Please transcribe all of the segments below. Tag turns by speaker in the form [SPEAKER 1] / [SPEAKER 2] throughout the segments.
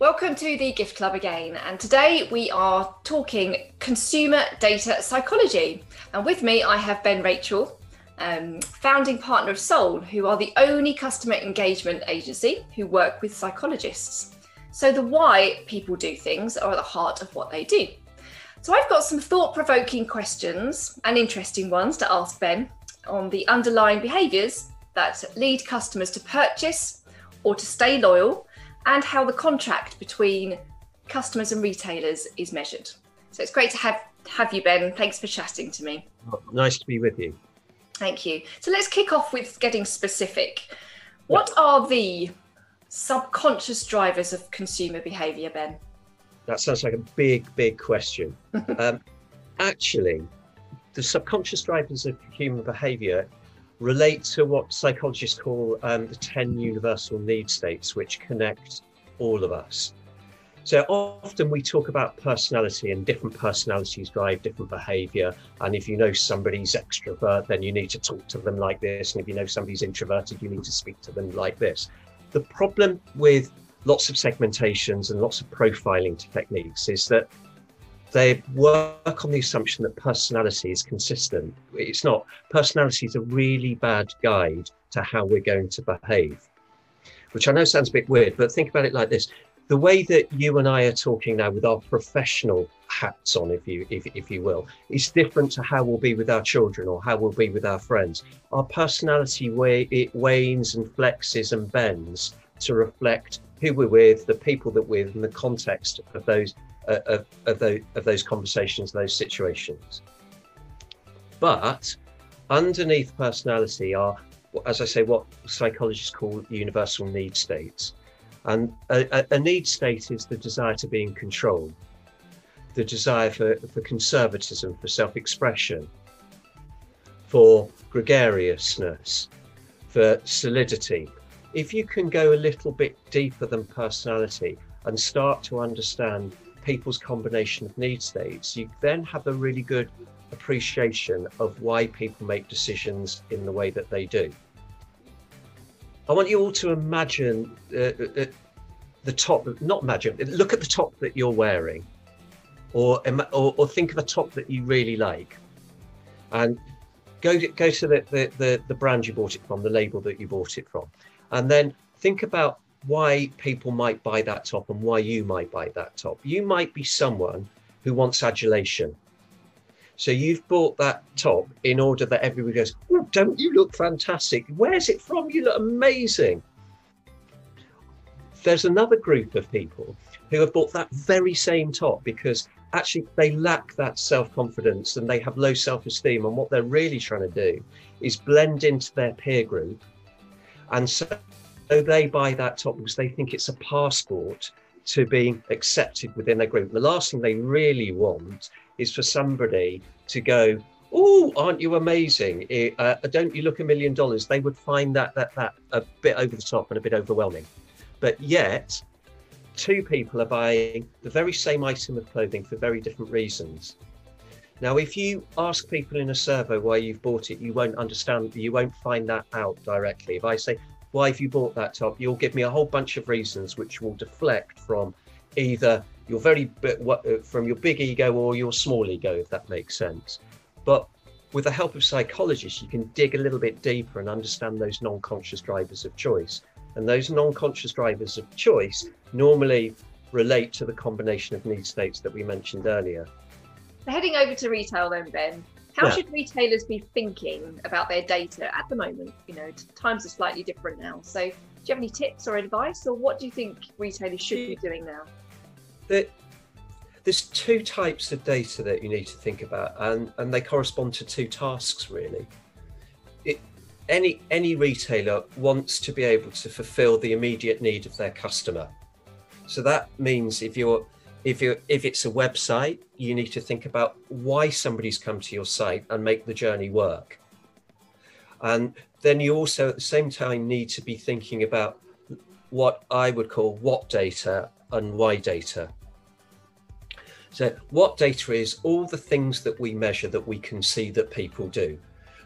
[SPEAKER 1] Welcome to the Gift Club again, and today we are talking consumer data psychology. And with me, I have Ben Rachel, um, founding partner of Soul, who are the only customer engagement agency who work with psychologists. So, the why people do things are at the heart of what they do. So, I've got some thought provoking questions and interesting ones to ask Ben on the underlying behaviours that lead customers to purchase or to stay loyal and how the contract between customers and retailers is measured. So it's great to have have you, Ben. Thanks for chatting to me.
[SPEAKER 2] nice to be with you.
[SPEAKER 1] Thank you. So let's kick off with getting specific. What are the subconscious drivers of consumer behaviour, Ben?
[SPEAKER 2] That sounds like a big, big question. um, actually, the subconscious drivers of human behaviour relate to what psychologists call um, the 10 universal need states, which connect all of us. So often we talk about personality and different personalities drive different behavior. And if you know somebody's extrovert, then you need to talk to them like this. And if you know somebody's introverted, you need to speak to them like this. The problem with lots of segmentations and lots of profiling techniques is that they work on the assumption that personality is consistent. It's not. Personality is a really bad guide to how we're going to behave, which I know sounds a bit weird, but think about it like this. The way that you and I are talking now with our professional hats on, if you if, if you will, is different to how we'll be with our children or how we'll be with our friends. Our personality way it wanes and flexes and bends to reflect who we're with, the people that we're with, and the context of those uh, of, of, those, of those conversations, those situations. But underneath personality are, as I say, what psychologists call universal need states. And a, a, need state is the desire to be in control, the desire for, for conservatism, for self expression, for gregariousness, for solidity. If you can go a little bit deeper than personality and start to understand people's combination of need states, you then have a really good appreciation of why people make decisions in the way that they do. I want you all to imagine uh, uh, uh the top, not imagine, look at the top that you're wearing, or, or, or think of a top that you really like, and go to, go to the, the, the, the brand you bought it from, the label that you bought it from, and then think about why people might buy that top and why you might buy that top. You might be someone who wants adulation. So you've bought that top in order that everybody goes, oh, don't you look fantastic? Where's it from? You look amazing. There's another group of people who have bought that very same top because actually they lack that self-confidence and they have low self-esteem. And what they're really trying to do is blend into their peer group and so so they buy that top because they think it's a passport to being accepted within their group. The last thing they really want is for somebody to go, "Oh, aren't you amazing? Uh, don't you look a million dollars?" They would find that that that a bit over the top and a bit overwhelming. But yet, two people are buying the very same item of clothing for very different reasons. Now, if you ask people in a survey why you've bought it, you won't understand. You won't find that out directly. If I say, why have you bought that top? You'll give me a whole bunch of reasons which will deflect from either your very uh, from your big ego or your small ego, if that makes sense. But with the help of psychologists, you can dig a little bit deeper and understand those non-conscious drivers of choice. And those non-conscious drivers of choice normally relate to the combination of need states that we mentioned earlier.
[SPEAKER 1] So heading over to retail then, Ben, how yeah. should retailers be thinking about their data at the moment? You know, times are slightly different now. So, do you have any tips or advice, or what do you think retailers should be doing now?
[SPEAKER 2] There's two types of data that you need to think about, and, and they correspond to two tasks really. It, any any retailer wants to be able to fulfill the immediate need of their customer. So that means if you're if you if it's a website you need to think about why somebody's come to your site and make the journey work and then you also at the same time need to be thinking about what i would call what data and why data so what data is all the things that we measure that we can see that people do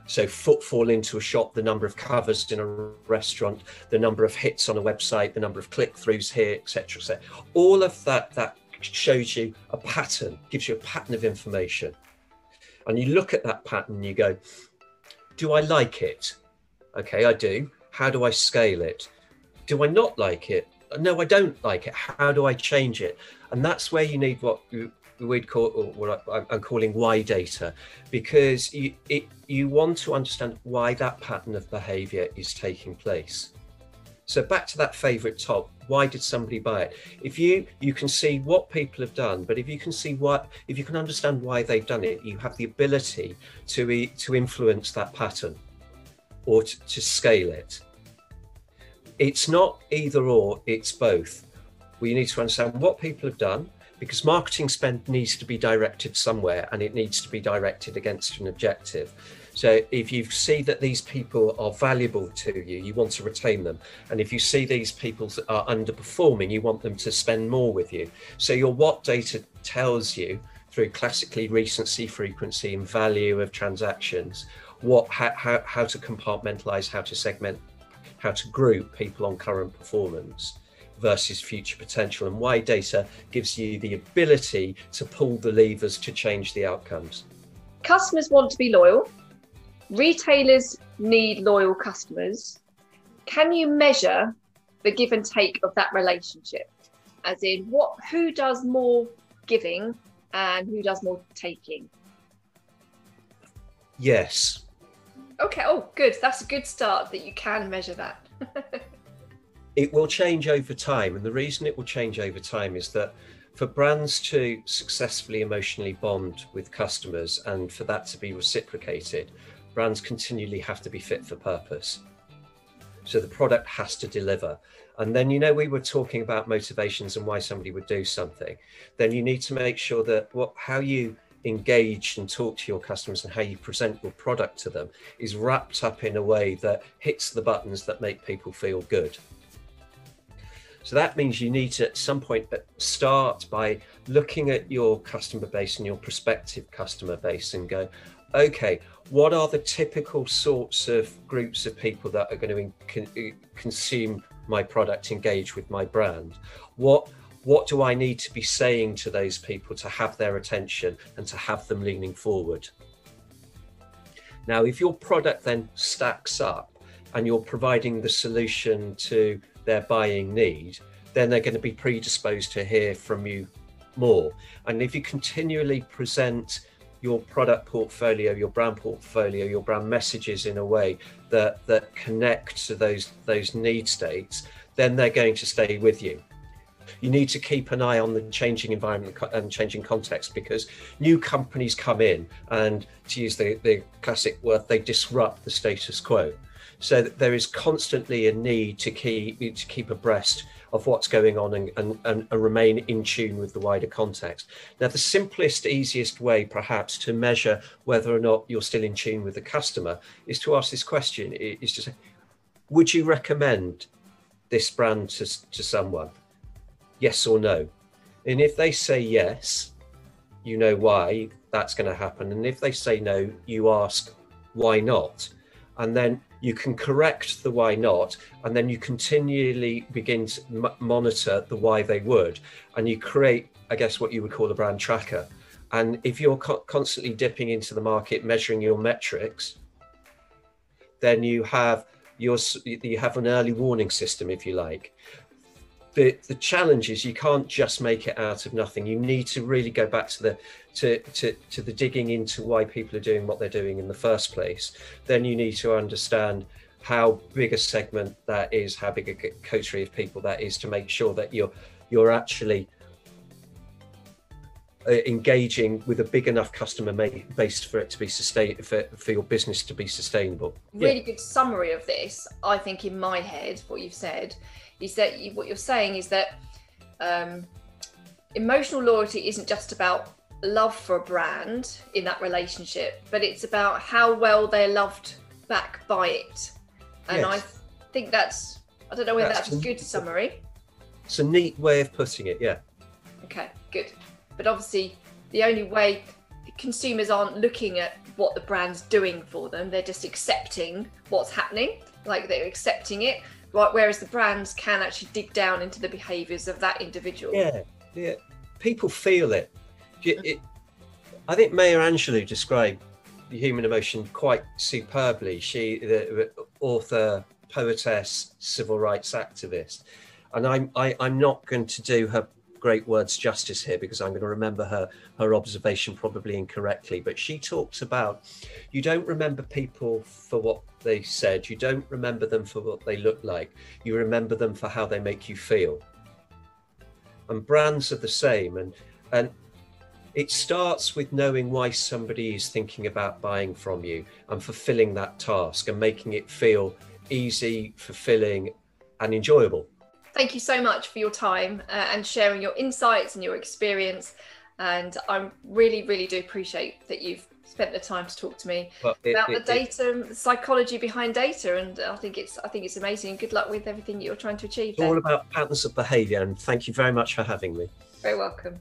[SPEAKER 2] So footfall into a shop, the number of covers in a restaurant, the number of hits on a website, the number of click-throughs here, etc. etc. All of that that shows you a pattern, gives you a pattern of information. And you look at that pattern and you go, do I like it? Okay, I do. How do I scale it? Do I not like it? No, I don't like it. How do I change it? And that's where you need what we'd call what I'm calling why data, because you it, you want to understand why that pattern of behaviour is taking place. So back to that favourite top. Why did somebody buy it? If you you can see what people have done, but if you can see what if you can understand why they've done it, you have the ability to to influence that pattern or to, to scale it. It's not either or, it's both. We need to understand what people have done because marketing spend needs to be directed somewhere and it needs to be directed against an objective. So if you see that these people are valuable to you, you want to retain them. And if you see these people are underperforming, you want them to spend more with you. So your what data tells you through classically recency, frequency, and value of transactions, what how, how, how to compartmentalize, how to segment, how to group people on current performance versus future potential and why data gives you the ability to pull the levers to change the outcomes.
[SPEAKER 1] Customers want to be loyal. Retailers need loyal customers. Can you measure the give and take of that relationship? As in what who does more giving and who does more taking?
[SPEAKER 2] Yes.
[SPEAKER 1] Okay, oh good. That's a good start that you can measure that.
[SPEAKER 2] it will change over time. And the reason it will change over time is that for brands to successfully emotionally bond with customers and for that to be reciprocated, brands continually have to be fit for purpose. So the product has to deliver. And then, you know, we were talking about motivations and why somebody would do something. Then you need to make sure that what how you engage and talk to your customers and how you present your product to them is wrapped up in a way that hits the buttons that make people feel good. So that means you need to at some point uh, start by looking at your customer base and your prospective customer base and go, okay, what are the typical sorts of groups of people that are going to uh, consume my product, engage with my brand? What what do I need to be saying to those people to have their attention and to have them leaning forward? Now, if your product then stacks up and you're providing the solution to their buying need, then they're going to be predisposed to hear from you more. And if you continually present your product portfolio, your brand portfolio, your brand messages in a way that that connect to those those need states, then they're going to stay with you. You need to keep an eye on the changing environment and changing context because new companies come in and to use the, the classic word, they disrupt the status quo. So there is constantly a need to keep to keep abreast of what's going on and, and, and, remain in tune with the wider context. Now, the simplest, easiest way perhaps to measure whether or not you're still in tune with the customer is to ask this question, is to say, would you recommend this brand to, to someone? Yes or no? And if they say yes, you know why that's going to happen. And if they say no, you ask why not? And then you can correct the why not, and then you continually begin to m- monitor the why they would, and you create, I guess, what you would call a brand tracker. And if you're co- constantly dipping into the market, measuring your metrics, then you have your you have an early warning system, if you like the the challenge is you can't just make it out of nothing. You need to really go back to the to, to to the digging into why people are doing what they're doing in the first place. Then you need to understand how big a segment that is how big a coterie of people that is to make sure that you're you're actually uh, engaging with a big enough customer base for it to be sustained for, for your business to be sustainable
[SPEAKER 1] really yeah. good summary of this i think in my head what you've said is that you, what you're saying is that um, emotional loyalty isn't just about love for a brand in that relationship, but it's about how well they're loved back by it. And yes. I think that's, I don't know whether that's, that's a good summary.
[SPEAKER 2] It's a neat way of putting it, yeah.
[SPEAKER 1] Okay, good. But obviously, the only way consumers aren't looking at what the brand's doing for them. They're just accepting what's happening, like they're accepting it. Right, whereas the brands can actually dig down into the behaviours of that individual.
[SPEAKER 2] Yeah, yeah. People feel it. it, it I think Maya Angelou described the human emotion quite superbly. She, the author, poetess, civil rights activist, and I'm I, I'm not going to do her great words justice here because I'm going to remember her her observation probably incorrectly. But she talks about you don't remember people for what they said, you don't remember them for what they look like, you remember them for how they make you feel. And brands are the same, and and it starts with knowing why somebody is thinking about buying from you and fulfilling that task and making it feel easy, fulfilling, and enjoyable.
[SPEAKER 1] Thank you so much for your time uh, and sharing your insights and your experience. And I really, really do appreciate that you've spent the time to talk to me well, it, about it, the data and the psychology behind data. And I think it's I think it's amazing. Good luck with everything you're trying to achieve.
[SPEAKER 2] It's all about patterns of behaviour. And thank you very much for having me.
[SPEAKER 1] Very welcome.